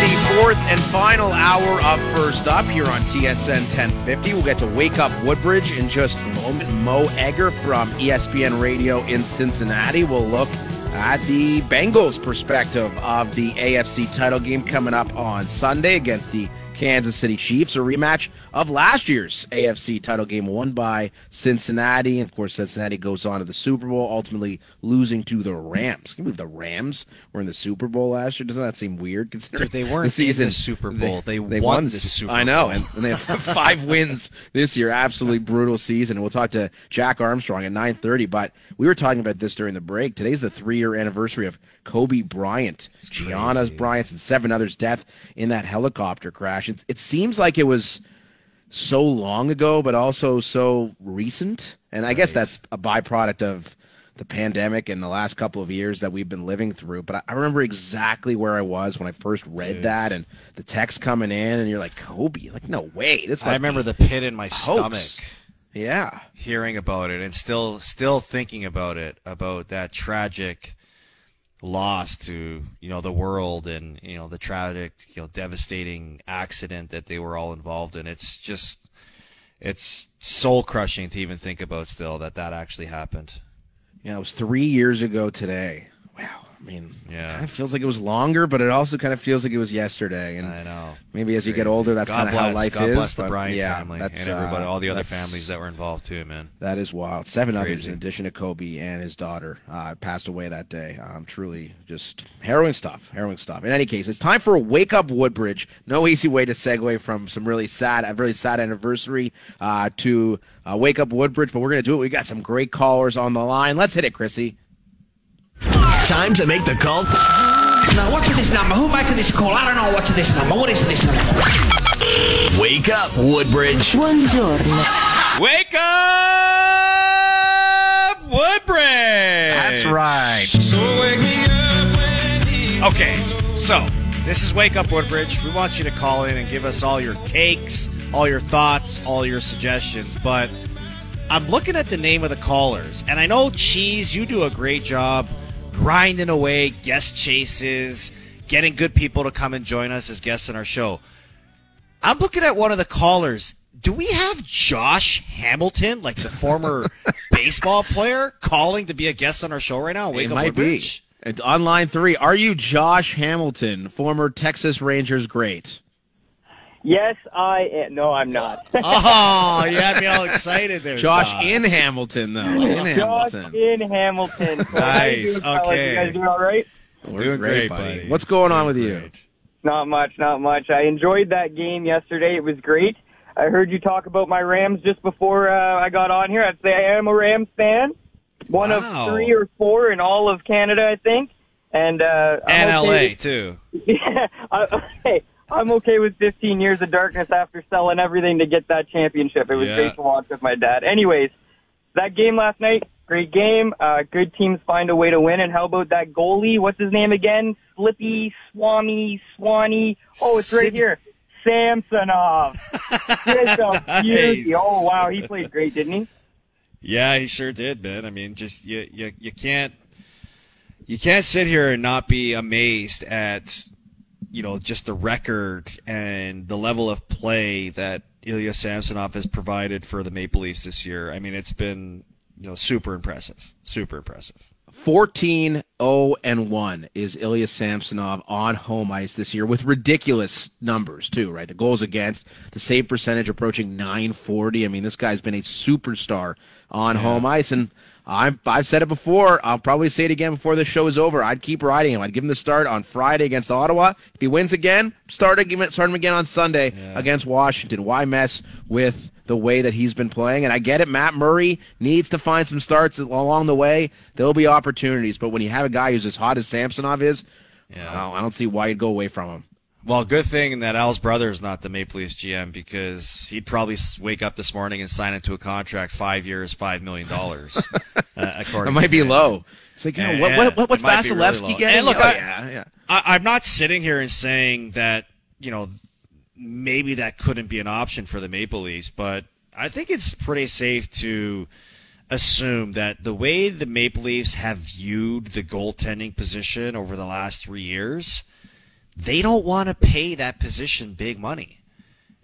the fourth and final hour of First Up here on TSN 1050. We'll get to Wake Up Woodbridge in just a moment. Mo Egger from ESPN Radio in Cincinnati will look at the Bengals' perspective of the AFC title game coming up on Sunday against the Kansas City Chiefs, a rematch of last year's AFC title game won by Cincinnati. And of course, Cincinnati goes on to the Super Bowl, ultimately losing to the Rams. Can you believe the Rams were in the Super Bowl last year? Doesn't that seem weird? Considering Dude, they weren't the season, in the Super Bowl. They, they won, won the Super Bowl. I know, and, and they have five wins this year. Absolutely brutal season. And we'll talk to Jack Armstrong at nine thirty. But we were talking about this during the break. Today's the three year anniversary of Kobe Bryant, Gianna crazy. Bryant's, and seven others' death in that helicopter crash. It, it seems like it was so long ago, but also so recent. And I guess that's a byproduct of the pandemic and the last couple of years that we've been living through. But I, remember exactly where I was when I first read Dude. that and the text coming in, and you're like, Kobe, like, no way. This I remember the pit in my stomach Yeah. hearing about it and still still thinking about it about that tragic loss to you know the world and you know the tragic you know devastating accident that they were all involved in it's just it's soul crushing to even think about still that that actually happened Yeah, it was three years ago today. Wow. I mean, Yeah. kind of feels like it was longer, but it also kind of feels like it was yesterday. And i know maybe as you get older, that's God kind of how bless- life God is. bless the Bryant yeah, family that's, and everybody, uh, all the other families that were involved too, man. That is wild. Seven others, Crazy. in addition to Kobe and his daughter, uh, passed away that day. Um, truly, just harrowing stuff. Harrowing stuff. In any case, it's time for a wake up Woodbridge. No easy way to segue from some really sad, a really sad anniversary uh, to uh, wake up Woodbridge, but we're gonna do it. We got some great callers on the line. Let's hit it, Chrissy. Time to make the call. Now, what's this number? Who making this call? I don't know what's this number. What is this number? Wake up, Woodbridge. Buongiorno. Wake up, Woodbridge. That's right. Okay, so this is Wake Up Woodbridge. We want you to call in and give us all your takes, all your thoughts, all your suggestions. But I'm looking at the name of the callers, and I know Cheese, you do a great job grinding away guest chases, getting good people to come and join us as guests on our show. I'm looking at one of the callers. Do we have Josh Hamilton, like the former baseball player, calling to be a guest on our show right now? Wake it Up might Woodbridge? be. On line three, are you Josh Hamilton, former Texas Rangers great? Yes, I am. No, I'm not. Oh, you had me all excited there, Josh, Josh. in Hamilton, though. In Josh Hamilton. in Hamilton. So you Nice, doing, okay. You guys doing all right? We're Doing great, buddy. buddy. What's going on with Doing you? Not much, not much. I enjoyed that game yesterday. It was great. I heard you talk about my Rams just before uh, I got on here. I'd say I am a Rams fan. One Wow. of three or four in all of Canada, I think. And uh, And okay LA, too. Yeah, I, hey, I'm okay with 15 years of darkness after selling everything to get that championship. It was Yeah. great to watch with my dad. Anyways, that game last night, great game. Uh, good teams find a way to win. And how about that goalie? What's his name again? Slippy, Swami, Swanee. Oh, it's right here. Samsonov. A beauty. Oh, wow. He played great, didn't he? Yeah, he sure did, man. I mean, just you, you, you can't, you can't sit here and not be amazed at, you know, just the record and the level of play that Ilya Samsonov has provided for the Maple Leafs this year. I mean, it's been, you know, super impressive, super impressive. 14 0 and 1 is Ilya Samsonov on home ice this year with ridiculous numbers too, right? The goals against, the save percentage approaching 940. I mean, this guy's been a superstar on home ice and I'm, I've said it before. I'll probably say it again before the show is over. I'd keep riding him. I'd give him the start on Friday against Ottawa. If he wins again, start, again, start him again on Sunday against Washington. Why mess with the way that he's been playing? And I get it. Matt Murray needs to find some starts along the way. There'll be opportunities. But when you have a guy who's as hot as Samsonov is, Yeah. I, don't, I don't see why you'd go away from him. Well, good thing that Al's brother is not the Maple Leafs GM because he'd probably wake up this morning and sign into a contract five years, five million dollars. uh, according It might be him. low. It's like, you know, Yeah, what, what, what, what's be really Vasilevskiy getting? And look, oh, I- yeah, yeah. I, I'm not sitting here and saying that you know maybe that couldn't be an option for the Maple Leafs, but I think it's pretty safe to assume that the way the Maple Leafs have viewed the goaltending position over the last three years, they don't want to pay that position big money.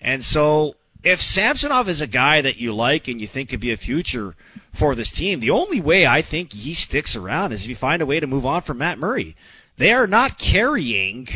And so if Samsonov is a guy that you like and you think could be a future for this team, the only way I think he sticks around is if you find a way to move on from Matt Murray. They are not carrying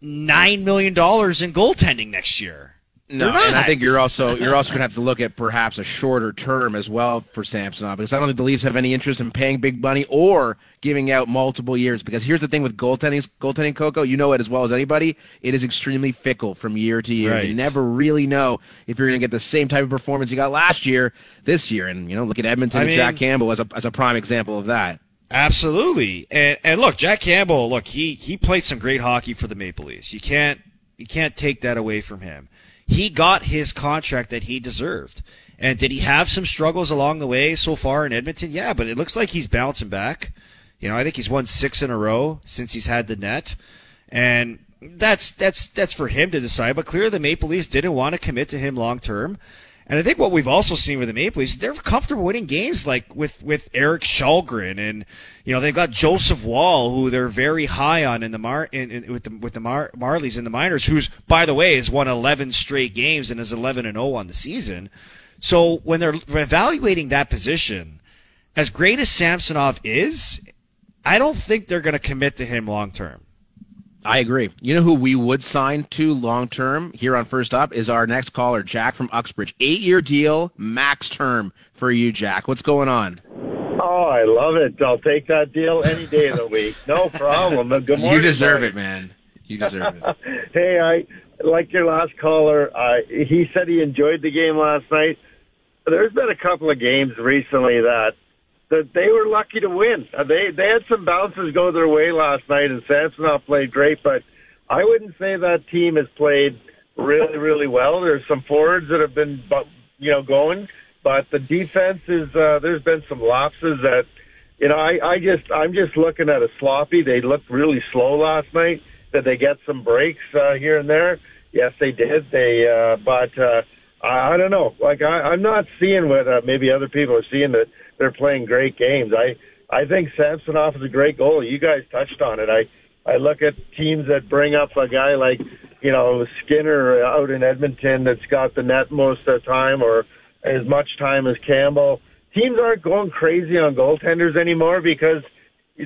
nine million dollars in goaltending next year. No, and I think you're also you're also going to have to look at perhaps a shorter term as well for Samsonov because I don't think the Leafs have any interest in paying big money or giving out multiple years. Because here's the thing with goaltending, goaltending Coco, you know it as well as anybody. It is extremely fickle from year to year. Right. You never really know if you're going to get the same type of performance you got last year, this year. And you know, look at Edmonton I and Jack Campbell as a as a prime example of that. Absolutely. And and look, Jack Campbell, look, he he played some great hockey for the Maple Leafs. You can't you can't take that away from him. He got his contract that he deserved. And did he have some struggles along the way so far in Edmonton? Yeah, but it looks like he's bouncing back. You know, I think he's won 6 in a row since he's had the net. And that's that's that's for him to decide, but clearly the Maple Leafs didn't want to commit to him long term. And I think what we've also seen with the Maple Leafs, they're comfortable winning games like with, with Erik Källgren and, you know, they've got Joseph Woll, who they're very high on in the Mar, in, in, with the, with the Mar, Marlies in the minors, who's, by the way, has won 11 straight games and is 11 and 0 on the season. So when they're evaluating that position, as great as Samsonov is, I don't think they're going to commit to him long term. I agree. You know who we would sign to long term here on First Up is our next caller, Jack from Uxbridge. Eight year deal, max term for you, Jack. What's going on? Oh, I love it. I'll take that deal any day of the week. No problem. Good morning. you deserve it, man. You deserve it. Hey, I like your last caller. Uh, he said he enjoyed the game last night. There's been a couple of games recently that that they were lucky to win. Uh, they they had some bounces go their way last night, and Samsonov played great. But I wouldn't say that team has played really really well. There's some forwards that have been you know going, but the defense is uh, there's been some lapses that you know I I just I'm just looking at a sloppy. They looked really slow last night. Did they get some breaks uh, here and there? Yes, they did. They uh, but. Uh, I I don't know. Like I, I'm not seeing what uh, maybe other people are seeing that they're playing great games. I I think Samsonov is a great goalie. You guys touched on it. I I look at teams that bring up a guy like you know Skinner out in Edmonton that's got the net most of the time or as much time as Campbell. Teams aren't going crazy on goaltenders anymore because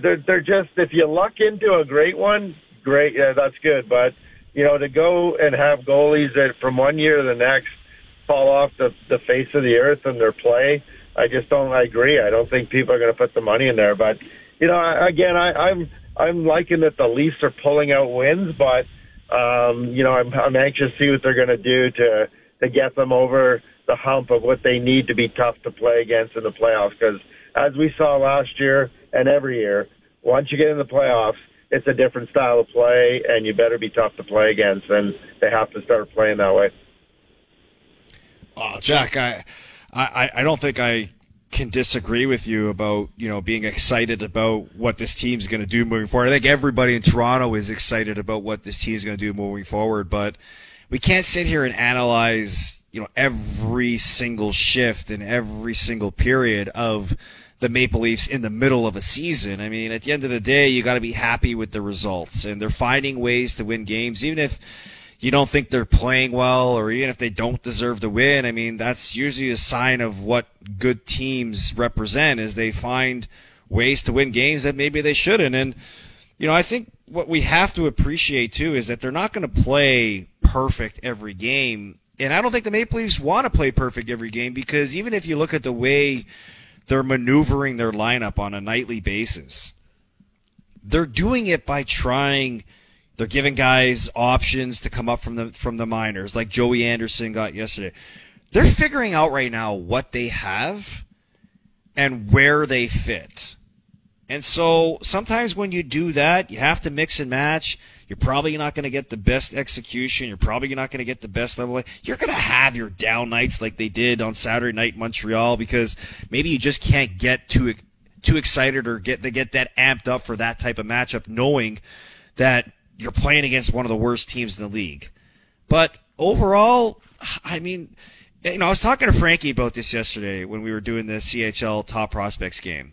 they're they're just if you luck into a great one, great, yeah, that's good. But you know to go and have goalies that from one year to the next fall off the, the face of the earth in their play. I just don't agree. I don't think people are going to put the money in there. But you know, again, I, I'm I'm liking that the Leafs are pulling out wins, but um, you know, I'm I'm anxious to see what they're going to do to to get them over the hump of what they need to be tough to play against in the playoffs. Because as we saw last year and every year, once you get in the playoffs, it's a different style of play, and you better be tough to play against. And they have to start playing that way. Oh, Jack, I, I, I don't think I can disagree with you about you know being excited about what this team's going to do moving forward. I think everybody in Toronto is excited about what this team's going to do moving forward, but we can't sit here and analyze you know every single shift and every single period of the Maple Leafs in the middle of a season. I mean, at the end of the day, you got to be happy with the results, and they're finding ways to win games, even if you don't think they're playing well or even if they don't deserve to win, I mean, that's usually a sign of what good teams represent is they find ways to win games that maybe they shouldn't. And, you know, I think what we have to appreciate too is that they're not going to play perfect every game. And I don't think the Maple Leafs want to play perfect every game because even if you look at the way they're maneuvering their lineup on a nightly basis, they're doing it by trying – they're giving guys options to come up from the from the minors, like Joey Anderson got yesterday. They're figuring out right now what they have and where they fit. And so sometimes when you do that, you have to mix and match. You're probably not going to get the best execution. You're probably not going to get the best level. You're going to have your down nights like they did on Saturday night Montreal because maybe you just can't get too too excited or get to get that amped up for that type of matchup, knowing that you're playing against one of the worst teams in the league. But overall, I mean, you know, I was talking to Frankie about this yesterday when we were doing the CHL Top Prospects game.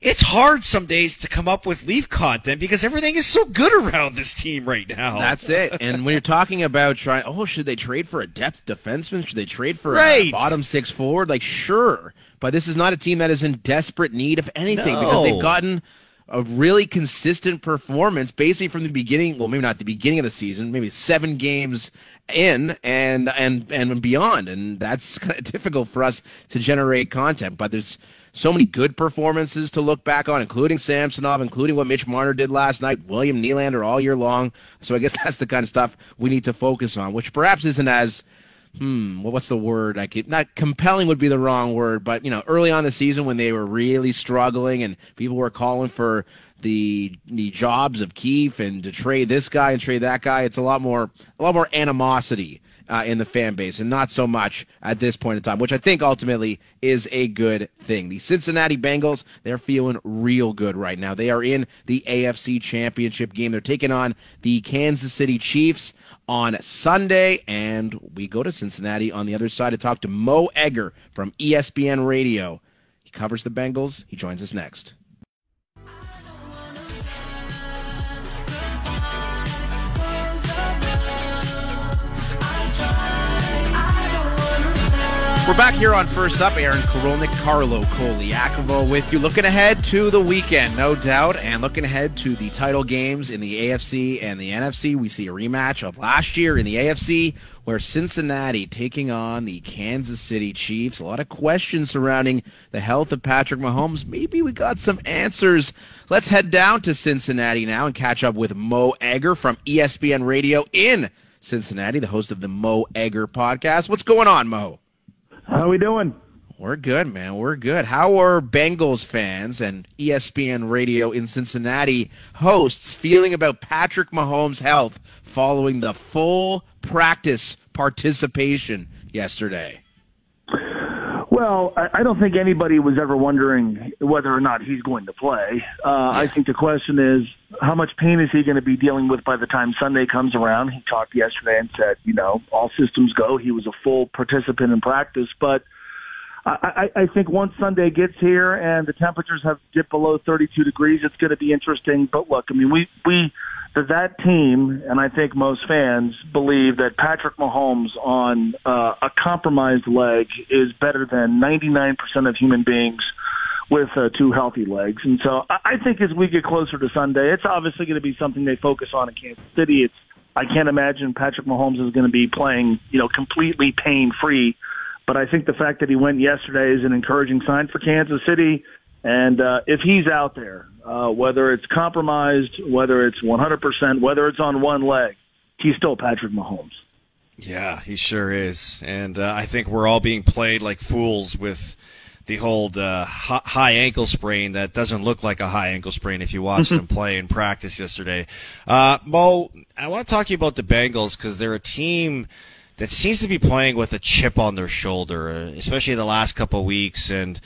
it's hard some days to come up with Leaf content because everything is so good around this team right now. That's it. And when you're talking about trying, oh, should they trade for a depth defenseman? Should they trade for Right. a bottom six forward? Like, sure. But this is not a team that is in desperate need of anything because they've gotten a really consistent performance basically from the beginning. Well, maybe not the beginning of the season, maybe seven games in and and and beyond. And that's kind of difficult for us to generate content. But there's so many good performances to look back on, including Samsonov, including what Mitch Marner did last night, William Nylander all year long. So I guess that's the kind of stuff we need to focus on, which perhaps isn't as hmm, well, what's the word? I could not compelling would be the wrong word, but you know, early on the season when they were really struggling and people were calling for the the jobs of Keefe and to trade this guy and trade that guy, it's a lot more a lot more animosity uh, in the fan base and not so much at this point in time, which I think ultimately is a good thing. The Cincinnati Bengals, they're feeling real good right now. They are in the AFC Championship game. They're taking on the Kansas City Chiefs on Sunday, and we go to Cincinnati on the other side to talk to Mo Egger from ESPN Radio. He covers the Bengals. He joins us next. We're back here on First Up. Aaron Korolnik, Carlo Colaiacovo with you. Looking ahead to the weekend, no doubt, and looking ahead to the title games in the AFC and the NFC. We see a rematch of last year in the AFC where Cincinnati taking on the Kansas City Chiefs. A lot of questions surrounding the health of Patrick Mahomes. Maybe we got some answers. Let's head down to Cincinnati now and catch up with Mo Egger from ESPN Radio in Cincinnati, the host of the Mo Egger podcast. What's going on, Mo? How are we doing? We're good, man. We're good. How are Bengals fans and ESPN Radio in Cincinnati hosts feeling about Patrick Mahomes' health following the full practice participation yesterday? Well, I, I don't think anybody was ever wondering whether or not he's going to play. Uh, I think the question is, how much pain is he going to be dealing with by the time Sunday comes around? He talked yesterday and said, you know, all systems go. He was a full participant in practice, but I, I think once Sunday gets here and the temperatures have dipped below 32 degrees, it's going to be interesting. But look, I mean, we we that that team and I think most fans believe that Patrick Mahomes on uh, a compromised leg is better than 99% of human beings with uh, two healthy legs. And so I, I think as we get closer to Sunday, it's obviously going to be something they focus on in Kansas City. It's I can't imagine Patrick Mahomes is going to be playing, you know, completely pain free. But I think the fact that he went yesterday is an encouraging sign for Kansas City. And uh, if he's out there, uh, whether it's compromised, whether it's 100%, whether it's on one leg, he's still Patrick Mahomes. Yeah, he sure is, and uh, I think we're all being played like fools with the whole uh, high ankle sprain that doesn't look like a high ankle sprain if you watched them play in practice yesterday. Uh, Mo, I want to talk to you about the Bengals because they're a team that seems to be playing with a chip on their shoulder, uh, especially the last couple of weeks, and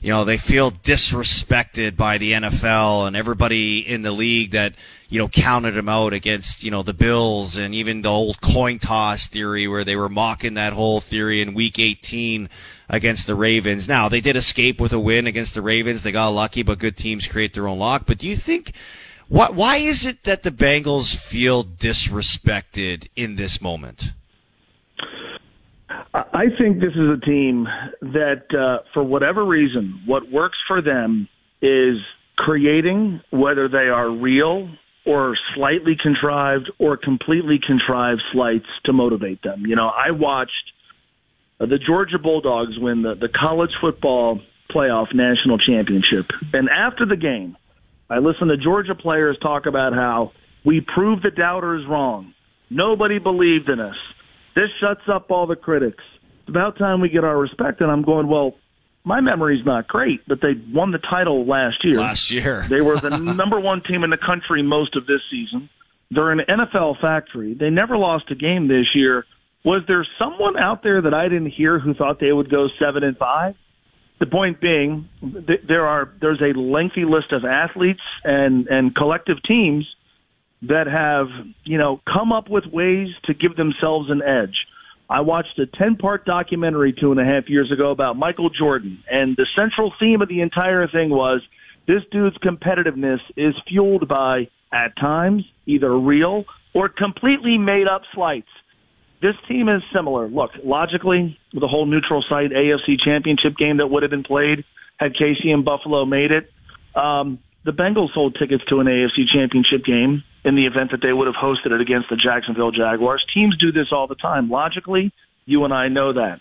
you know, they feel disrespected by the NFL and everybody in the league that, you know, counted them out against, you know, the Bills and even the old coin toss theory where they were mocking that whole theory in week 18 against the Ravens. Now, they did escape with a win against the Ravens. They got lucky, but good teams create their own luck. But do you think, what, why is it that the Bengals feel disrespected in this moment? I think this is a team that, uh, for whatever reason, what works for them is creating, whether they are real or slightly contrived or completely contrived slights to motivate them. You know, I watched uh, the Georgia Bulldogs win the, the college football playoff national championship. And after the game, I listened to Georgia players talk about how we proved the doubters wrong. Nobody believed in us. This shuts up all the critics. It's about time we get our respect. And I'm going, well, my memory's not great, but they won the title last year. Last year. They were the number one team in the country most of this season. They're an NFL factory. They never lost a game this year. Was there someone out there that I didn't hear who thought they would go seven and five? The point being, th- there are there's a lengthy list of athletes and and collective teams that have you know come up with ways to give themselves an edge. I watched a 10 part documentary two and a half years ago about Michael Jordan, and the central theme of the entire thing was This dude's competitiveness is fueled by, at times, either real or completely made up slights. This team is similar. Look, logically, the whole neutral site AFC championship game that would have been played had KC and Buffalo made it. Um, the Bengals sold tickets to an AFC championship game in the event that they would have hosted it against the Jacksonville Jaguars. Teams do this all the time. Logically, you and I know that.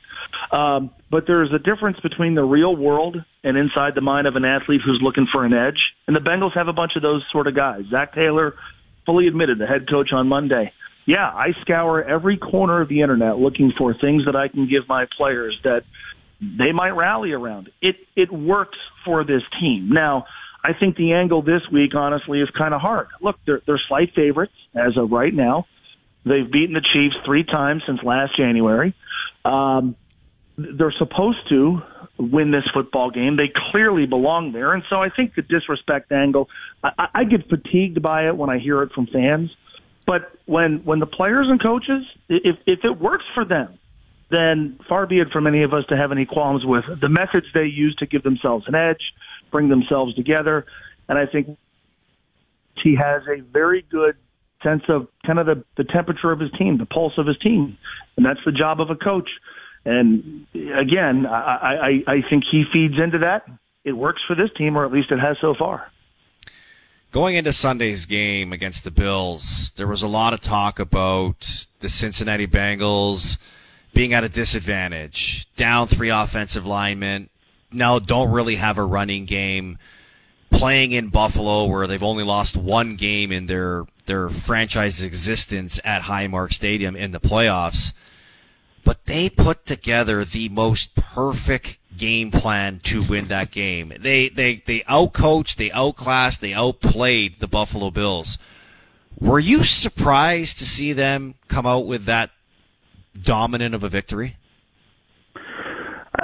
Um, but there's a difference between the real world and inside the mind of an athlete who's looking for an edge. And the Bengals have a bunch of those sort of guys. Zac Taylor fully admitted, the head coach on Monday, yeah, I scour every corner of the internet looking for things that I can give my players that they might rally around. It it works for this team. Now, I think the angle this week, honestly, is kind of hard. Look, they're they're slight favorites as of right now. They've beaten the Chiefs three times since last January. Um, they're supposed to win this football game. They clearly belong there, and so I think the disrespect angle. I, I get fatigued by it when I hear it from fans. But when when the players and coaches, if if it works for them, then far be it from any of us to have any qualms with the methods they use to give themselves an edge, bring themselves together, and I think he has a very good sense of kind of the, the temperature of his team, the pulse of his team, and that's the job of a coach. And again, I, I, I think he feeds into that. It works for this team, or at least it has so far. Going into Sunday's game against the Bills, there was a lot of talk about the Cincinnati Bengals being at a disadvantage, down three offensive linemen, now don't really have a running game, playing in Buffalo where they've only lost one game in their their franchise existence at Highmark Stadium in the playoffs. But they put together the most perfect game plan to win that game. They they they outcoached, they outclassed, they outplayed the Buffalo Bills. Were you surprised to see them come out with that dominant of a victory?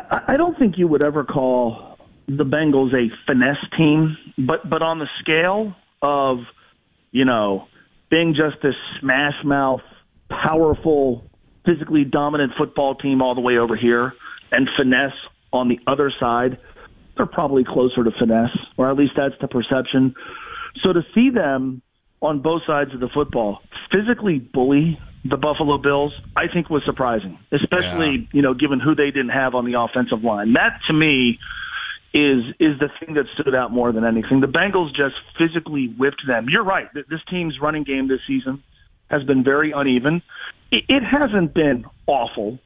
I don't think you would ever call the Bengals a finesse team, but but on the scale of, you know, being just this smash mouth, powerful, physically dominant football team all the way over here, and finesse on the other side, they're probably closer to finesse, or at least that's the perception. So to see them on both sides of the football physically bully the Buffalo Bills, I think was surprising, especially, yeah. you know, given who they didn't have on the offensive line. That to me is is the thing that stood out more than anything. The Bengals just physically whipped them. You're right. This team's running game this season has been very uneven. It, it hasn't been awful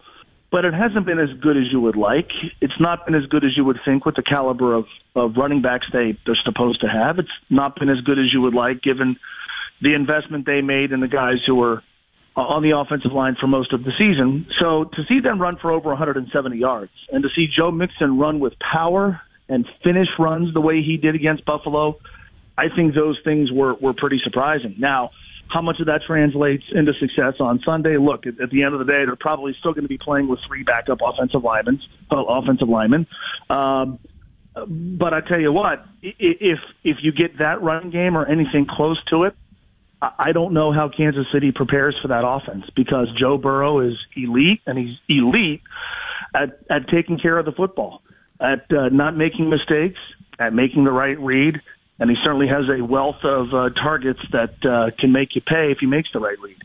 but it hasn't been as good as you would like. It's not been as good as you would think with the caliber of, of running backs they, they're supposed to have. It's not been as good as you would like given the investment they made in the guys who were on the offensive line for most of the season. So to see them run for over 170 yards and to see Joe Mixon run with power and finish runs the way he did against Buffalo, I think those things were, were pretty surprising. Now, how much of that translates into success on Sunday? Look, at, at the end of the day, they're probably still going to be playing with three backup offensive linemen. Uh, offensive linemen. Um, but I tell you what, if if you get that run game or anything close to it, I don't know how Kansas City prepares for that offense because Joe Burrow is elite and he's elite at at taking care of the football, at uh, not making mistakes, at making the right read, and he certainly has a wealth of uh, targets that uh, can make you pay if he makes the right read.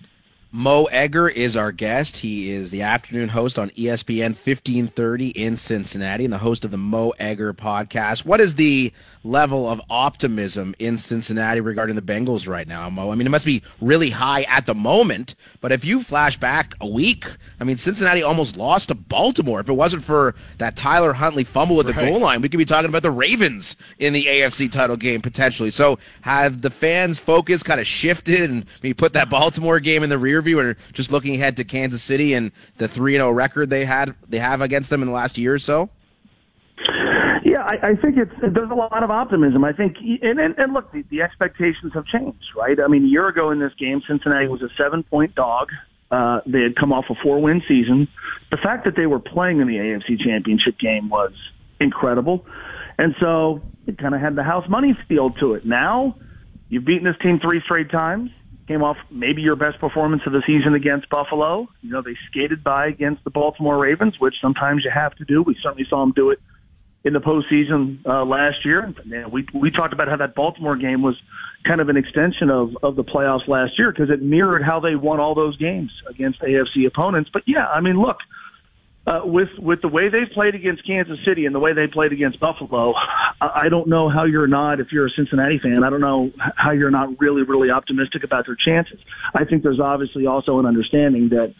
Mo Egger is our guest. He is the afternoon host on ESPN 1530 in Cincinnati and the host of the Mo Egger podcast. What is the level of optimism in Cincinnati regarding the Bengals right now, Mo? I mean, it must be really high at the moment, but if you flash back a week, I mean, Cincinnati almost lost to Baltimore. If it wasn't for that Tyler Huntley fumble at the right. goal line, we could be talking about the Ravens in the AFC title game potentially. So, have the fans' focus kind of shifted and maybe put that Baltimore game in the rear view and just looking ahead to Kansas City and the 3 0 record they had they have against them in the last year or so? I, I think it's there's a lot of optimism. I think, and and, and look, the, the expectations have changed, right? I mean, a year ago in this game, Cincinnati was a seven point dog. Uh, they had come off a four win season. The fact that they were playing in the AFC Championship game was incredible, and so it kind of had the house money feel to it. Now you've beaten this team three straight times. Came off maybe your best performance of the season against Buffalo. You know, they skated by against the Baltimore Ravens, which sometimes you have to do. We certainly saw them do it in the postseason uh, last year. And we we talked about how that Baltimore game was kind of an extension of of the playoffs last year because it mirrored how they won all those games against AFC opponents. But yeah, I mean, look. Uh, with with the way they've played against Kansas City and the way they played against Buffalo, I, I don't know how you're not, if you're a Cincinnati fan, I don't know how you're not really really optimistic about their chances. I think there's obviously also an understanding that,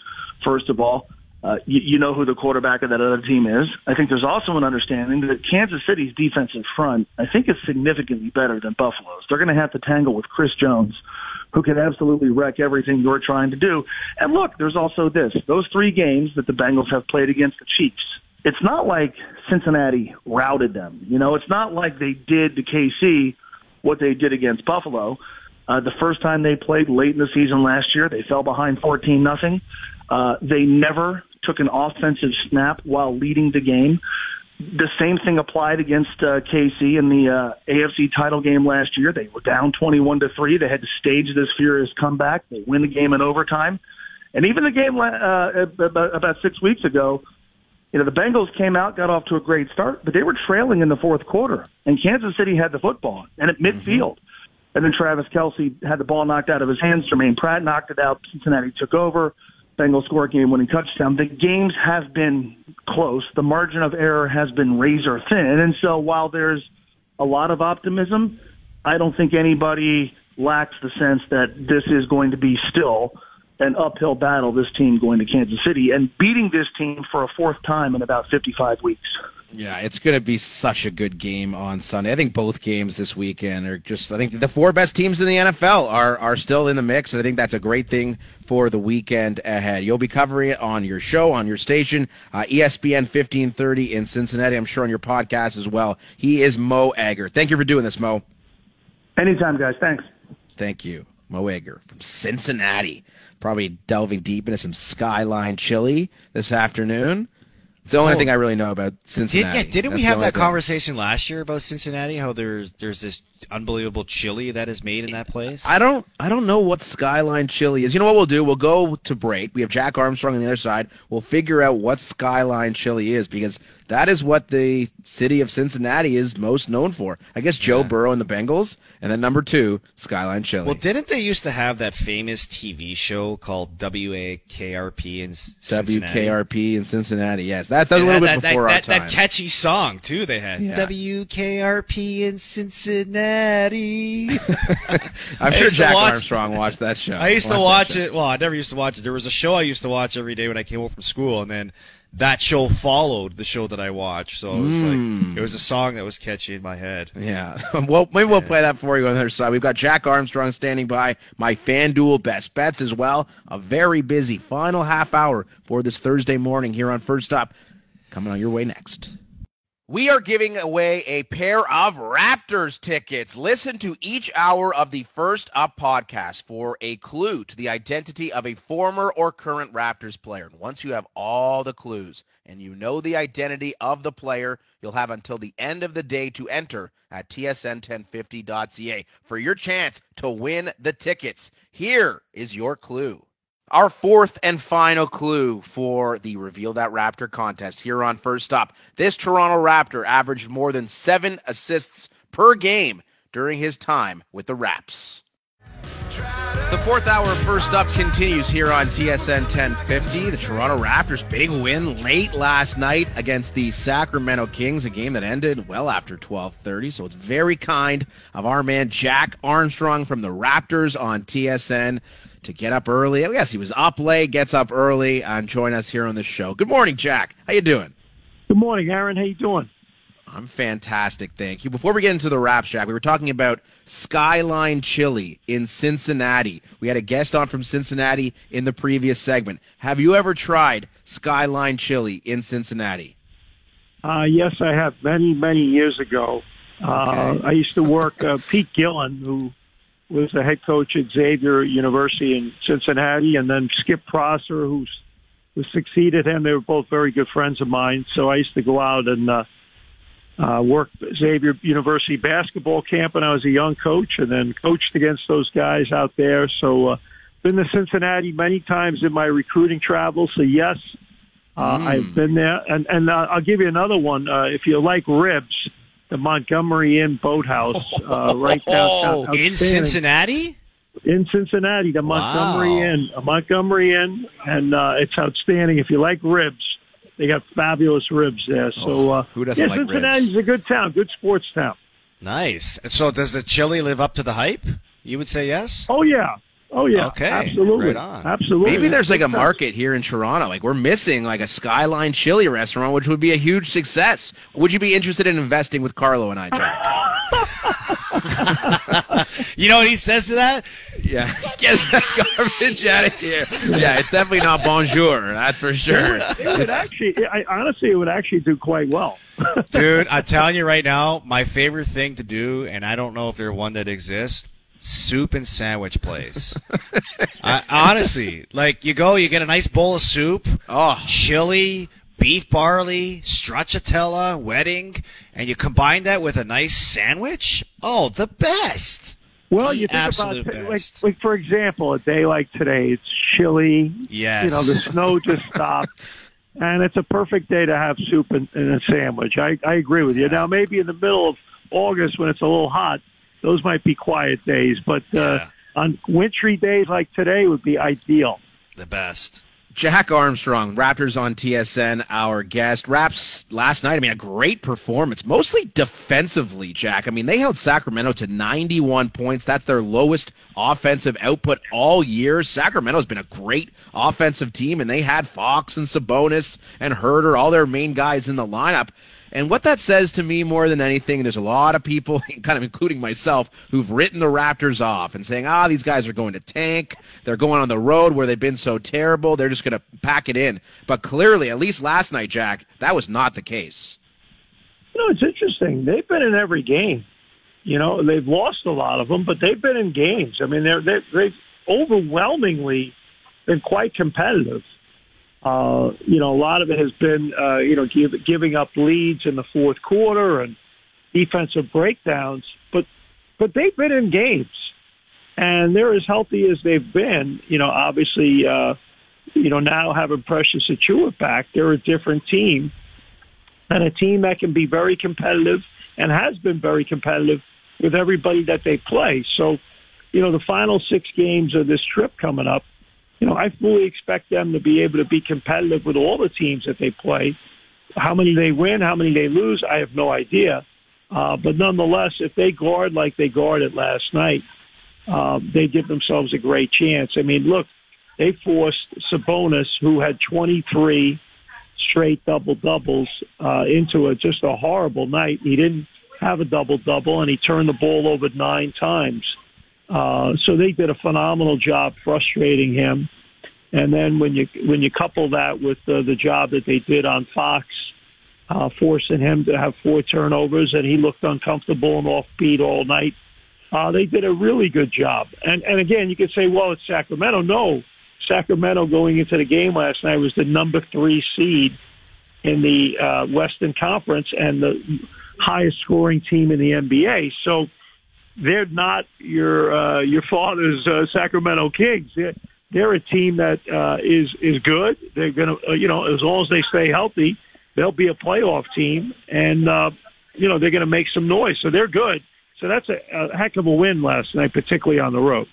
first of all, uh, you, you know who the quarterback of that other team is. I think there's also an understanding that Kansas City's defensive front, I think, is significantly better than Buffalo's. They're going to have to tangle with Chris Jones, who can absolutely wreck everything you're trying to do. And look, there's also this: those three games that the Bengals have played against the Chiefs. It's not like Cincinnati routed them. You know, it's not like they did to KC what they did against Buffalo. Uh, the first time they played late in the season last year, they fell behind 14 nothing. Uh, they never took an offensive snap while leading the game. The same thing applied against uh, KC in the uh, AFC title game last year. They were down 21 to 3. They had to stage this furious comeback. They win the game in overtime. And even the game uh, about, about six weeks ago, you know, the Bengals came out, got off to a great start, but they were trailing in the fourth quarter. And Kansas City had the football and at midfield. Mm-hmm. And then Travis Kelce had the ball knocked out of his hands. Jermaine Pratt knocked it out. Cincinnati took over. Bengals score a game winning touchdown. The games have been close. The margin of error has been razor thin. And so while there's a lot of optimism, I don't think anybody lacks the sense that this is going to be still an uphill battle, this team going to Kansas City and beating this team for a fourth time in about 55 weeks. Yeah, it's going to be such a good game on Sunday. I think both games this weekend are just. I think the four best teams in the NFL are are still in the mix, and I think that's a great thing for the weekend ahead. You'll be covering it on your show, on your station, uh, ESPN 1530 in Cincinnati. I'm sure on your podcast as well. He is Mo Egger. Thank you for doing this, Mo. Anytime, guys. Thanks. Thank you, Mo Egger from Cincinnati. Probably delving deep into some Skyline chili this afternoon. It's the only oh, thing I really know about Cincinnati. Did, yeah, didn't That's we have that thing. conversation last year about Cincinnati? How there's there's this unbelievable chili that is made in that place. I don't I don't know what Skyline chili is. You know what we'll do? We'll go to break. We have Jack Armstrong on the other side. We'll figure out what Skyline chili is because that is what the city of Cincinnati is most known for. I guess Joe yeah. Burrow and the Bengals, and then number two, Skyline Chili. Well, didn't they used to have that famous TV show called WAKRP in Cincinnati? WKRP in Cincinnati. Yes, that's a little bit before that, our time. That catchy song too. They had yeah. WKRP in Cincinnati. I'm sure Jack watch, Armstrong watched that show. I used to watch it. Well, I never used to watch it. There was a show I used to watch every day when I came home from school, and then that show followed the show that I watched. So it was mm. like hmm. it was a song that was catchy in my head. Yeah. well, maybe we'll play that for you on the other side. We've got Jack Armstrong standing by, my FanDuel best bets as well. A very busy final half hour for this Thursday morning here on First Up. Coming on your way next. We are giving away a pair of Raptors tickets. Listen to each hour of the First Up podcast for a clue to the identity of a former or current Raptors player. And once you have all the clues and you know the identity of the player, you'll have until the end of the day to enter at tsn1050.ca for your chance to win the tickets. Here is your clue. Our fourth and final clue for the Reveal That Raptor contest here on First Up. This Toronto Raptor averaged more than seven assists per game during his time with the Raps. The fourth hour of First Up continues here on TSN 1050. The Toronto Raptors' big win late last night against the Sacramento Kings, a game that ended well after 12:30. So it's very kind of our man Jack Armstrong from the Raptors on TSN to get up early. Oh, Yes, he was up late, gets up early, and join us here on the show. Good morning, Jack. How you doing? Good morning, Aaron. How you doing? I'm fantastic, thank you. Before we get into the Raps, Jack, we were talking about Skyline Chili in Cincinnati. We had a guest on from Cincinnati in the previous segment. Have you ever tried Skyline Chili in Cincinnati? Uh, yes, I have. Many, many years ago. Uh, okay. Uh, I used to work. Uh, Pete Gillen, who was the head coach at Xavier University in Cincinnati, and then Skip Prosser, who's who succeeded him. They were both very good friends of mine. So I used to go out and uh, uh, work Xavier University basketball camp when I was a young coach, and then coached against those guys out there. So uh, been to Cincinnati many times in my recruiting travels. So yes, Uh, Mm. I've been there, and and uh, I'll give you another one. Uh, if you like ribs, the Montgomery Inn Boathouse, uh, right downtown, Oh, In. Cincinnati? in Cincinnati, the Montgomery Inn, a Montgomery Inn, and uh, it's outstanding. If you like ribs, they got fabulous ribs there. So uh, who doesn't yeah, like Cincinnati's a good town, good sports town. Nice. So does the chili live up to the hype? You would say yes? Oh yeah, oh yeah, Okay, absolutely, right on. absolutely. Maybe there's like a market here in Toronto. Like we're missing like a Skyline Chili restaurant, which would be a huge success. Would you be interested in investing with Carlo and I, Jack? You know what he says to that? yeah, get that garbage out of here. Yeah, it's definitely not bonjour. That's for sure. It would actually, I, honestly, it would actually do quite well. Dude, I'm telling you right now, my favorite thing to do, and I don't know if there's one that exists, soup and sandwich place. I, honestly, like you go, you get a nice bowl of soup, Oh, chili, beef barley, stracciatella, wedding, and you combine that with a nice sandwich. Oh, the best. Well, The you think absolute about like, best. like for example, a day like today, it's chilly. Yes. You know, the snow just stopped. And it's a perfect day to have soup and, and a sandwich. I, I agree with you. Now, maybe in the middle of August when it's a little hot, those might be quiet days. But uh, Yeah. on wintry days like today would be ideal. The best. Jack Armstrong, Raptors on TSN, our guest. Raps last night, I mean, a great performance, mostly defensively, Jack. I mean, they held Sacramento to 91 points. That's their lowest offensive output all year. Sacramento's been a great offensive team, and they had Fox and Sabonis and Huerter, all their main guys in the lineup. And what that says to me more than anything, there's a lot of people, kind of including myself, who've written the Raptors off and saying, ah, these guys are going to tank. They're going on the road where they've been so terrible. They're just going to pack it in. But clearly, at least last night, Jack, that was not the case. You know, it's interesting. They've been in every game. You know, they've lost a lot of them, but they've been in games. I mean, they're, they're they've overwhelmingly been quite competitive. Uh, you know, a lot of it has been, uh, you know, give, giving up leads in the fourth quarter and defensive breakdowns, but but they've been in games, and they're as healthy as they've been. You know, obviously, uh, you know, now having Precious Achiuwa back, they're a different team and a team that can be very competitive and has been very competitive with everybody that they play. So, you know, the final six games of this trip coming up, you know, I fully expect them to be able to be competitive with all the teams that they play. How many they win, how many they lose, I have no idea. Uh, but nonetheless, if they guard like they guarded last night, uh, they give themselves a great chance. I mean, look, they forced Sabonis, who had 23 straight double doubles, uh, into a just a horrible night. He didn't have a double double, and he turned the ball over nine times. Uh, so they did a phenomenal job frustrating him. And then when you when you couple that with uh, the job that they did on Fox, uh, forcing him to have four turnovers, and he looked uncomfortable and offbeat all night. Uh, they did a really good job. And and again, you could say, well, it's Sacramento. No, Sacramento going into the game last night was the number three seed in the uh, Western Conference and the highest scoring team in the NBA. So they're not your uh, your father's uh, Sacramento Kings. They're, they're a team that uh, is is good. They're gonna, uh, you know, as long as they stay healthy, they'll be a playoff team, and uh, you know they're to make some noise. So they're good. So that's a, a heck of a win last night, particularly on the road.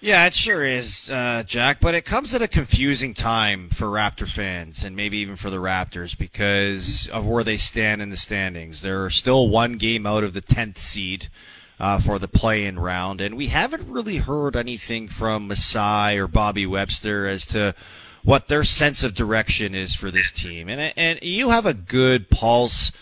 Yeah, it sure is, uh, Jack. But it comes at a confusing time for Raptor fans, and maybe even for the Raptors, because of where they stand in the standings. They're still one game out of the tenth seed uh, for the play-in round, and we haven't really heard anything from Masai or Bobby Webster as to what their sense of direction is for this team. And and you have a good pulse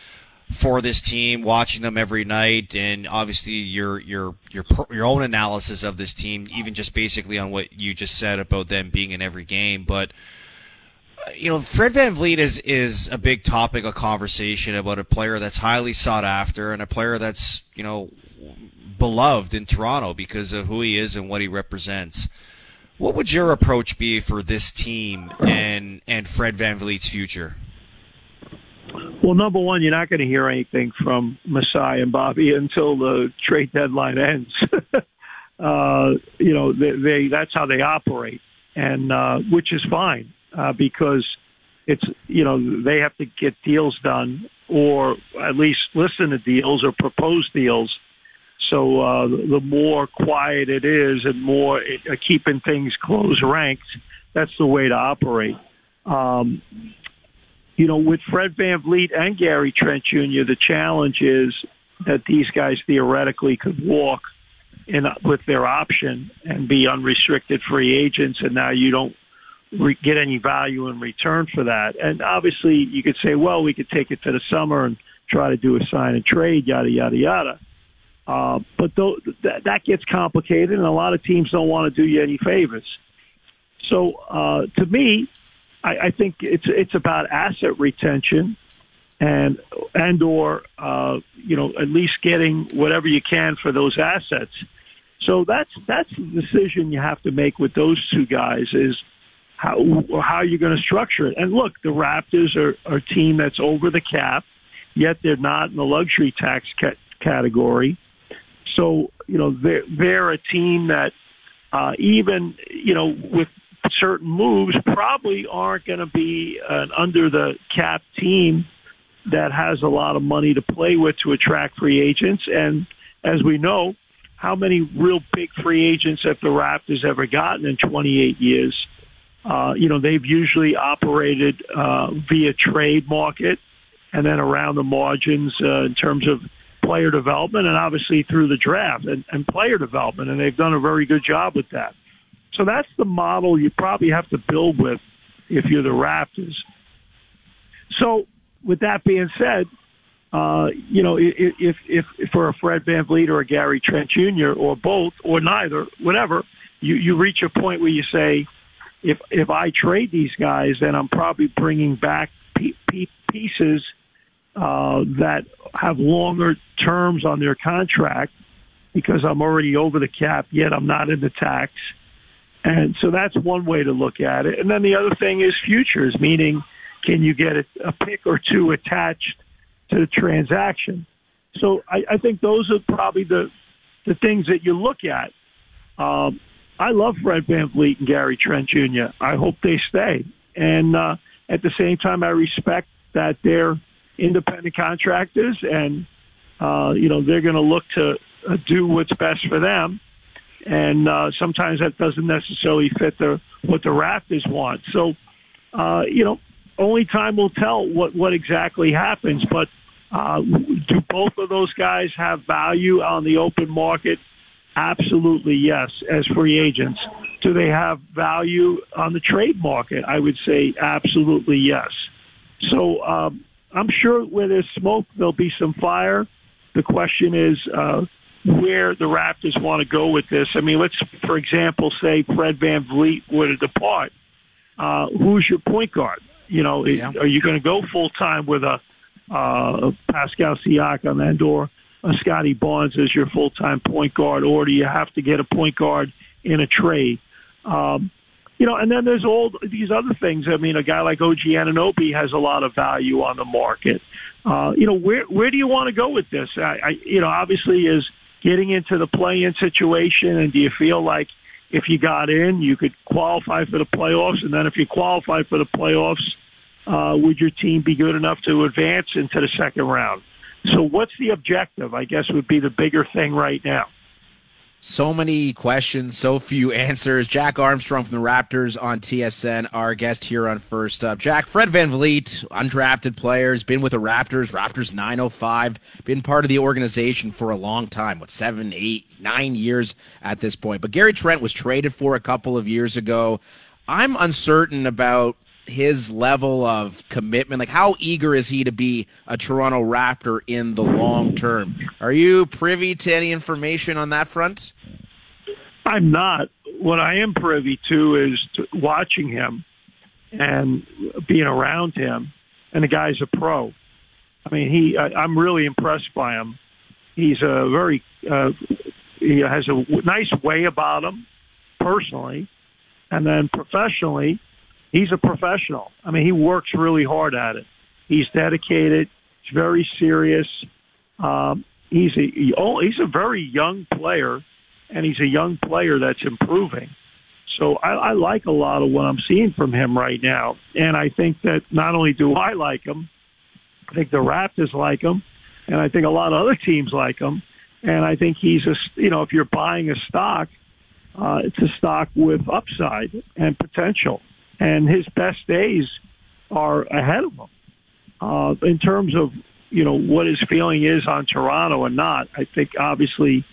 for this team, watching them every night, and obviously your your your your own analysis of this team, even just basically on what you just said about them being in every game. But you know, Fred VanVleet is is a big topic of conversation about a player that's highly sought after and a player that's you know beloved in Toronto because of who he is and what he represents. What would your approach be for this team and and Fred VanVleet's future? Well, number one, you're not going to hear anything from Masai and Bobby until the trade deadline ends. uh, you know, they, they that's how they operate, and uh, which is fine uh, because it's you know they have to get deals done or at least listen to deals or propose deals. So uh, the more quiet it is and more uh, keeping things close ranked, that's the way to operate. Um, you know, with Fred VanVleet and Gary Trent Jr., the challenge is that these guys theoretically could walk in with their option and be unrestricted free agents, and now you don't re- get any value in return for that. And obviously, you could say, well, we could take it to the summer and try to do a sign and trade, yada yada yada. Uh, but th- th- that gets complicated, and a lot of teams don't want to do you any favors. So, uh, to me, I, I think it's it's about asset retention and and or uh, you know at least getting whatever you can for those assets. So that's that's the decision you have to make with those two guys is how how you're going to structure it. And look, the Raptors are, are a team that's over the cap, yet they're not in the luxury tax ca- category. So you know they're they're a team that uh, even you know with certain moves probably aren't going to be an under the cap team that has a lot of money to play with to attract free agents. And as we know, how many real big free agents have the Raptors ever gotten in 28 years? Uh, you know, they've usually operated uh, via trade market and then around the margins uh, in terms of player development and obviously through the draft and, and player development. And they've done a very good job with that. So that's the model you probably have to build with if you're the Raptors. So with that being said, uh, you know, if, if, if for a Fred VanVleet or a Gary Trent Jr. or both or neither, whatever, you, you reach a point where you say, if, if I trade these guys, then I'm probably bringing back pieces, uh, that have longer terms on their contract because I'm already over the cap, yet I'm not in the tax. And so that's one way to look at it. And then the other thing is futures, meaning can you get a, a pick or two attached to the transaction? So I, I think those are probably the the things that you look at. Um, I love Fred VanVleet and Gary Trent Jr. I hope they stay. And uh, at the same time, I respect that they're independent contractors and, uh, you know, they're going to look to uh, do what's best for them. And uh, sometimes that doesn't necessarily fit the what the Raptors want. So, uh, you know, only time will tell what, what exactly happens. But uh, do both of those guys have value on the open market? Absolutely, yes, as free agents. Do they have value on the trade market? I would say absolutely yes. So um, I'm sure where there's smoke, there'll be some fire. The question is uh, where the Raptors want to go with this. I mean, let's, for example, say Fred VanVleet were to depart. Uh, who's your point guard? You know, yeah. are you going to go full time with a uh, Pascal Siakam and or a Scottie Barnes as your full time point guard, or do you have to get a point guard in a trade? Um, you know, and then there's all these other things. I mean, a guy like OG Anunoby has a lot of value on the market. Uh, you know, where where do you want to go with this? I, I you know, obviously is getting into the play-in situation, and do you feel like if you got in, you could qualify for the playoffs, and then if you qualify for the playoffs, uh, would your team be good enough to advance into the second round? So, what's the objective? I guess would be the bigger thing right now. So many questions, so few answers. Jack Armstrong from the Raptors on TSN, our guest here on First Up. Jack, Fred VanVleet, undrafted player, has been with the Raptors, Raptors 905, been part of the organization for a long time, what, seven, eight, nine years at this point. But Gary Trent was traded for a couple of years ago. I'm uncertain about his level of commitment? Like, how eager is he to be a Toronto Raptor in the long term? Are you privy to any information on that front? I'm not. What I am privy to is watching him and being around him. And the guy's a pro. I mean, he. I, I'm really impressed by him. He's a very. Uh, he has a nice way about him, personally, and then professionally he's a professional. I mean, he works really hard at it. He's dedicated. He's very serious. Um, he's a he, he's a very young player, and he's a young player that's improving. So I, I like a lot of what I'm seeing from him right now, and I think that not only do I like him, I think the Raptors like him, and I think a lot of other teams like him, and I think he's a you know if you're buying a stock, uh, it's a stock with upside and potential, and his best days are ahead of him. Uh, in terms of you know what his feeling is on Toronto and not, I think obviously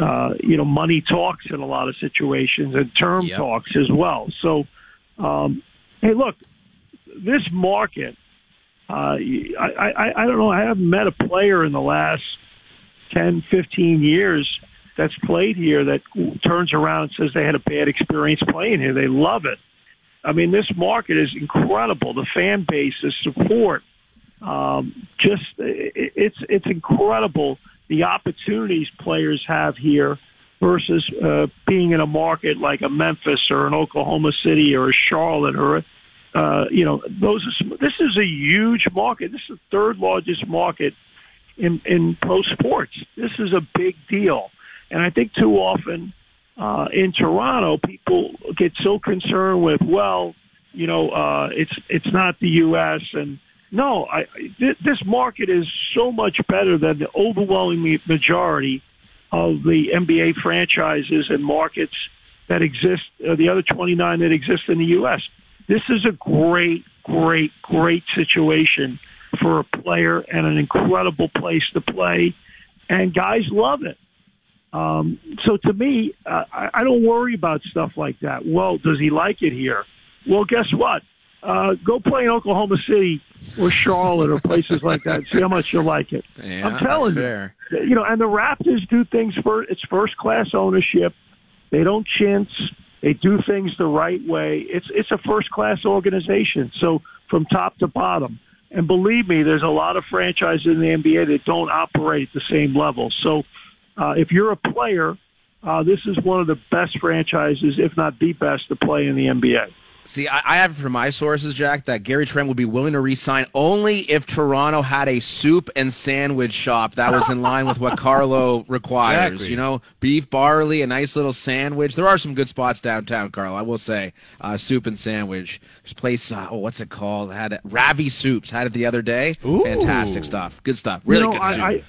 uh, you know, money talks in a lot of situations and term Yep. talks as well. So, um, hey, look, this market, uh, I, I, I don't know. I haven't met a player in the last 10, 15 years that's played here that turns around and says they had a bad experience playing here. They love it. I mean, this market is incredible. The fan base, the support, um, just it's it's incredible the opportunities players have here versus uh, being in a market like a Memphis or an Oklahoma City or a Charlotte or uh, you know those. Are, sm- this is a huge market. This is the third largest market in in pro sports. This is a big deal, and I think too often uh, in Toronto people get so concerned with well, you know, uh, it's it's not the U.S. and no, I, th- this market is so much better than the overwhelming majority of the NBA franchises and markets that exist, uh, the other 29 that exist in the U.S. This is a great, great, great situation for a player and an incredible place to play, and guys love it. Um, so to me, uh, I, I don't worry about stuff like that. Well, does he like it here? Well, guess what? Uh, go play in Oklahoma City or Charlotte or places like that. And see how much you like it. Yeah, I'm telling you. You know, and the Raptors do things for it's first class ownership. They don't chintz. They do things the right way. It's it's a first class organization. So from top to bottom. And believe me, there's a lot of franchises in the NBA that don't operate at the same level. So uh, if you're a player, uh, this is one of the best franchises, if not the best, to play in the NBA. See, I, I have it from my sources, Jack, that Gary Trent would be willing to re-sign only if Toronto had a soup and sandwich shop that was in line with what Carlo requires. Exactly. You know, beef, barley, a nice little sandwich. There are some good spots downtown, Carlo. I will say, uh, soup and sandwich. This place, uh, oh, what's it called? Had it, Ravi Soups. Had it the other day. Ooh. Fantastic stuff. Good stuff. Really you know, good I, soup. I,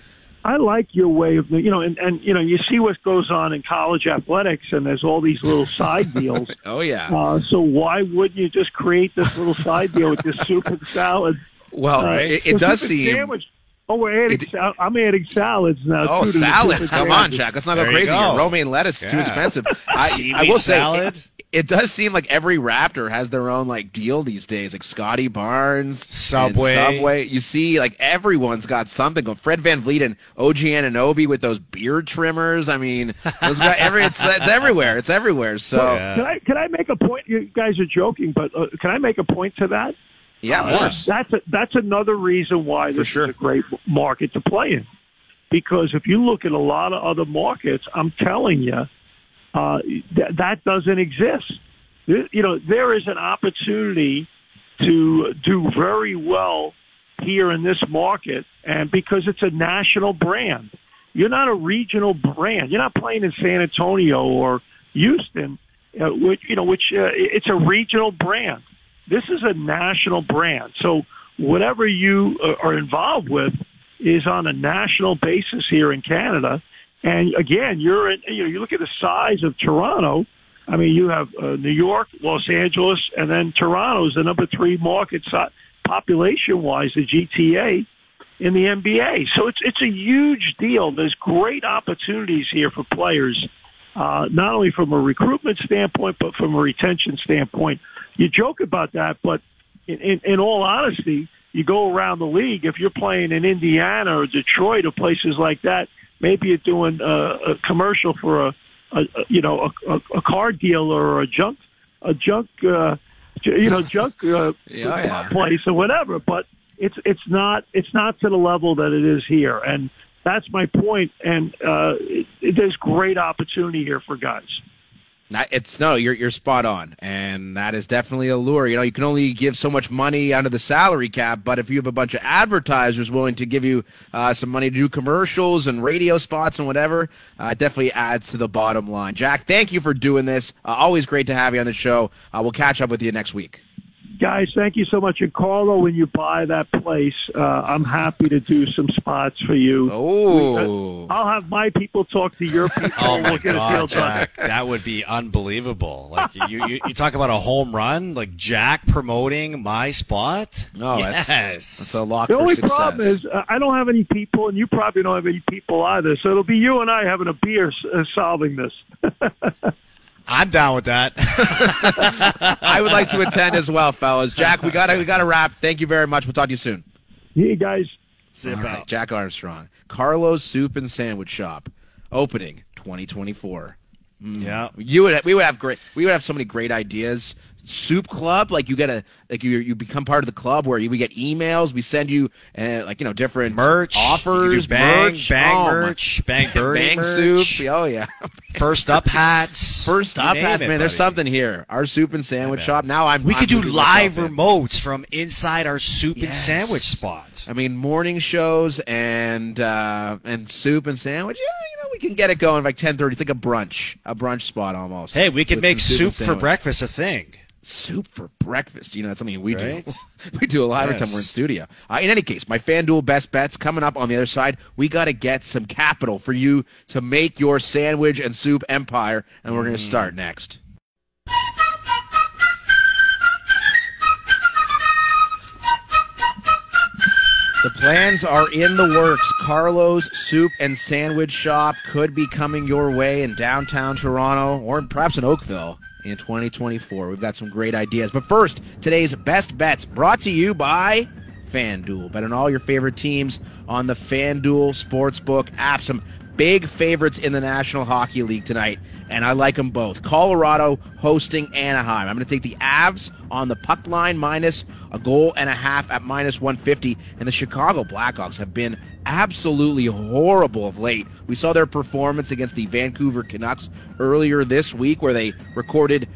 I like your way of, you know, and, and, you know, you see what goes on in college athletics and there's all these little side deals. oh yeah. Uh, so why wouldn't you just create this little side deal with this soup and salad? well, Uh, it, it does seem. Sandwich. Oh, we're adding. It- sal- I'm adding salads now. Oh, too, to the salads! and Come on. Jack. Let's not There go crazy go. Romaine lettuce is too expensive. I, I Seaweed will say, salad. it, it does seem like every Raptor has their own like deal these days. Like Scottie Barnes, Subway. Subway. You see, like everyone's got something. Fred VanVleet and OG Anunoby with those beard trimmers. I mean, those guys, every it's, it's everywhere. It's everywhere. So Yeah. Can I can I make a point? You guys are joking, but uh, can I make a point to that? yeah, of course. That's a, that's another reason why this sure. is a great market to play in. Because if you look at a lot of other markets, I'm telling you, uh, that that doesn't exist. You know, there is an opportunity to do very well here in this market, and because it's a national brand, you're not a regional brand. You're not playing in San Antonio or Houston, uh, which you know, which uh, it's a regional brand. This is a national brand. So whatever you uh, are involved with is on a national basis here in Canada. And again, you're in, you know, you look at the size of Toronto. I mean, you have uh, New York, Los Angeles, and then Toronto is the number three market population-wise, the GTA in the NBA. So it's it's a huge deal. There's great opportunities here for players, uh, not only from a recruitment standpoint, but from a retention standpoint. You joke about that, but in, in, in all honesty, you go around the league. If you're playing in Indiana or Detroit or places like that, maybe you're doing a, a commercial for a, a, a you know a, a, a car dealer or a junk a junk uh, j- you know junk uh, Yeah, yeah. place or whatever. But it's it's not it's not to the level that it is here, and that's my point. And uh, it, it, there's great opportunity here for guys. It's no, you're you're spot on, and that is definitely a lure. You know, you can only give so much money under the salary cap, but if you have a bunch of advertisers willing to give you uh, some money to do commercials and radio spots and whatever, uh, it definitely adds to the bottom line. Jack, thank you for doing this. Uh, always great to have you on the show. Uh, we'll catch up with you next week. Guys, thank you so much. And Carlo, when you buy that place, uh, I'm happy to do some spots for you. Oh, I'll have my people talk to your people. Oh my we'll get a deal God, done. Jack, that would be unbelievable! Like you, you, you talk about a home run, like Jack promoting my spot. no, yes, that's, that's a lock The for only success. problem is uh, I don't have any people, and you probably don't have any people either. So it'll be you and I having a beer uh, solving this. I'm down with that. I would like to attend as well, fellas. Jack, we got to we got to wrap. Thank you very much. We'll talk to you soon. Hey guys, Zip All right, out. Jack Armstrong, Carlos Soup and Sandwich Shop, opening 2024. Mm. Yeah. You would we would have great we would have so many great ideas. Soup Club, like you get a like you you become part of the club where you, we get emails, we send you uh, like you know different Merch, offers, bang, merch, bang oh, my- merch, bang birdie bang merch, soup. Oh yeah, first up hats, first up hats, it, man. There's something here. Our soup and sandwich man. shop. Now I'm We I'm could do live in. remotes from inside our soup and sandwich spot. I mean, morning shows and uh, and soup and sandwich. Yeah, you know, we can get it going like ten thirty. It's like a brunch, a brunch spot almost. Hey, we could make some soup for breakfast a thing. Soup for breakfast. You know, that's something we Right? do. we do a lot every time we're in studio. Uh, in any case, my FanDuel best bets coming up on the other side. We got to get some capital for you to make your sandwich and soup empire, and we're going to Mm. start next. The plans are in the works. Carlo's Soup and Sandwich Shop could be coming your way in downtown Toronto or perhaps in Oakville in 2024. We've got some great ideas. But first, today's best bets brought to you by FanDuel. Bet on all your favorite teams on the FanDuel Sportsbook app. Some big favorites in the National Hockey League tonight, and I like them both. Colorado hosting Anaheim. I'm going to take the Avs on the puck line minus a goal and a half at minus 150, and the Chicago Blackhawks have been absolutely horrible of late. We saw their performance against the Vancouver Canucks earlier this week, where they recorded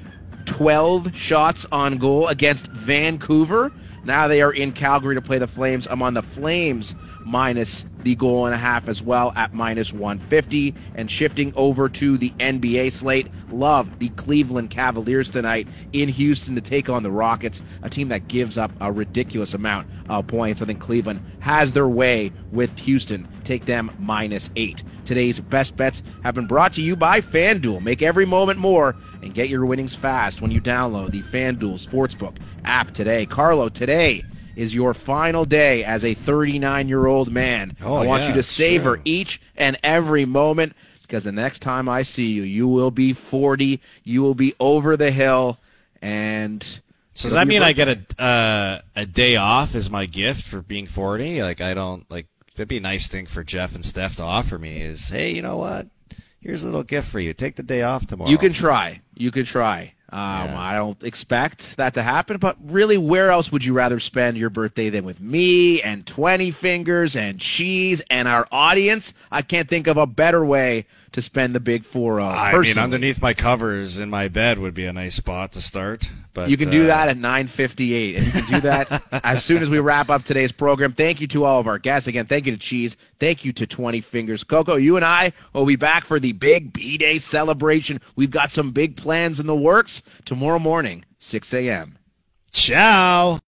12 shots on goal against Vancouver. Now they are in Calgary to play the Flames. I'm on the Flames minus the goal and a half as well at minus 150. And shifting over to the NBA slate, love the Cleveland Cavaliers tonight in Houston to take on the Rockets, a team that gives up a ridiculous amount of points. I think Cleveland has their way with Houston. Take them minus eight. Today's best bets have been brought to you by FanDuel. Make every moment more and get your winnings fast when you download the FanDuel Sportsbook app today. Carlo, today is your final day as a 39 year old man. Oh, I want yeah, you to savor true. each and every moment because the next time I see you, you will be 40. You will be over the hill. And So does that mean your I get a uh, a day off as my gift for being forty? Like I don't like that'd be a nice thing for Jeff and Steph to offer me. Is hey, you know what? Here's a little gift for you. Take the day off tomorrow. You can try. You can try. Um, I don't expect that to happen, but really, where else would you rather spend your birthday than with me and 20 fingers and cheese and our audience? I can't think of a better way to spend the big 4 0. I mean, underneath my covers in my bed would be a nice spot to start. But you can do uh, that at 9:58, and you can do that as soon as we wrap up today's program. Thank you to all of our guests again. Thank you to Cheese. Thank you to 20 Fingers. Coco, you and I will be back for the big B Day celebration. We've got some big plans in the works tomorrow morning, 6 a.m. Ciao.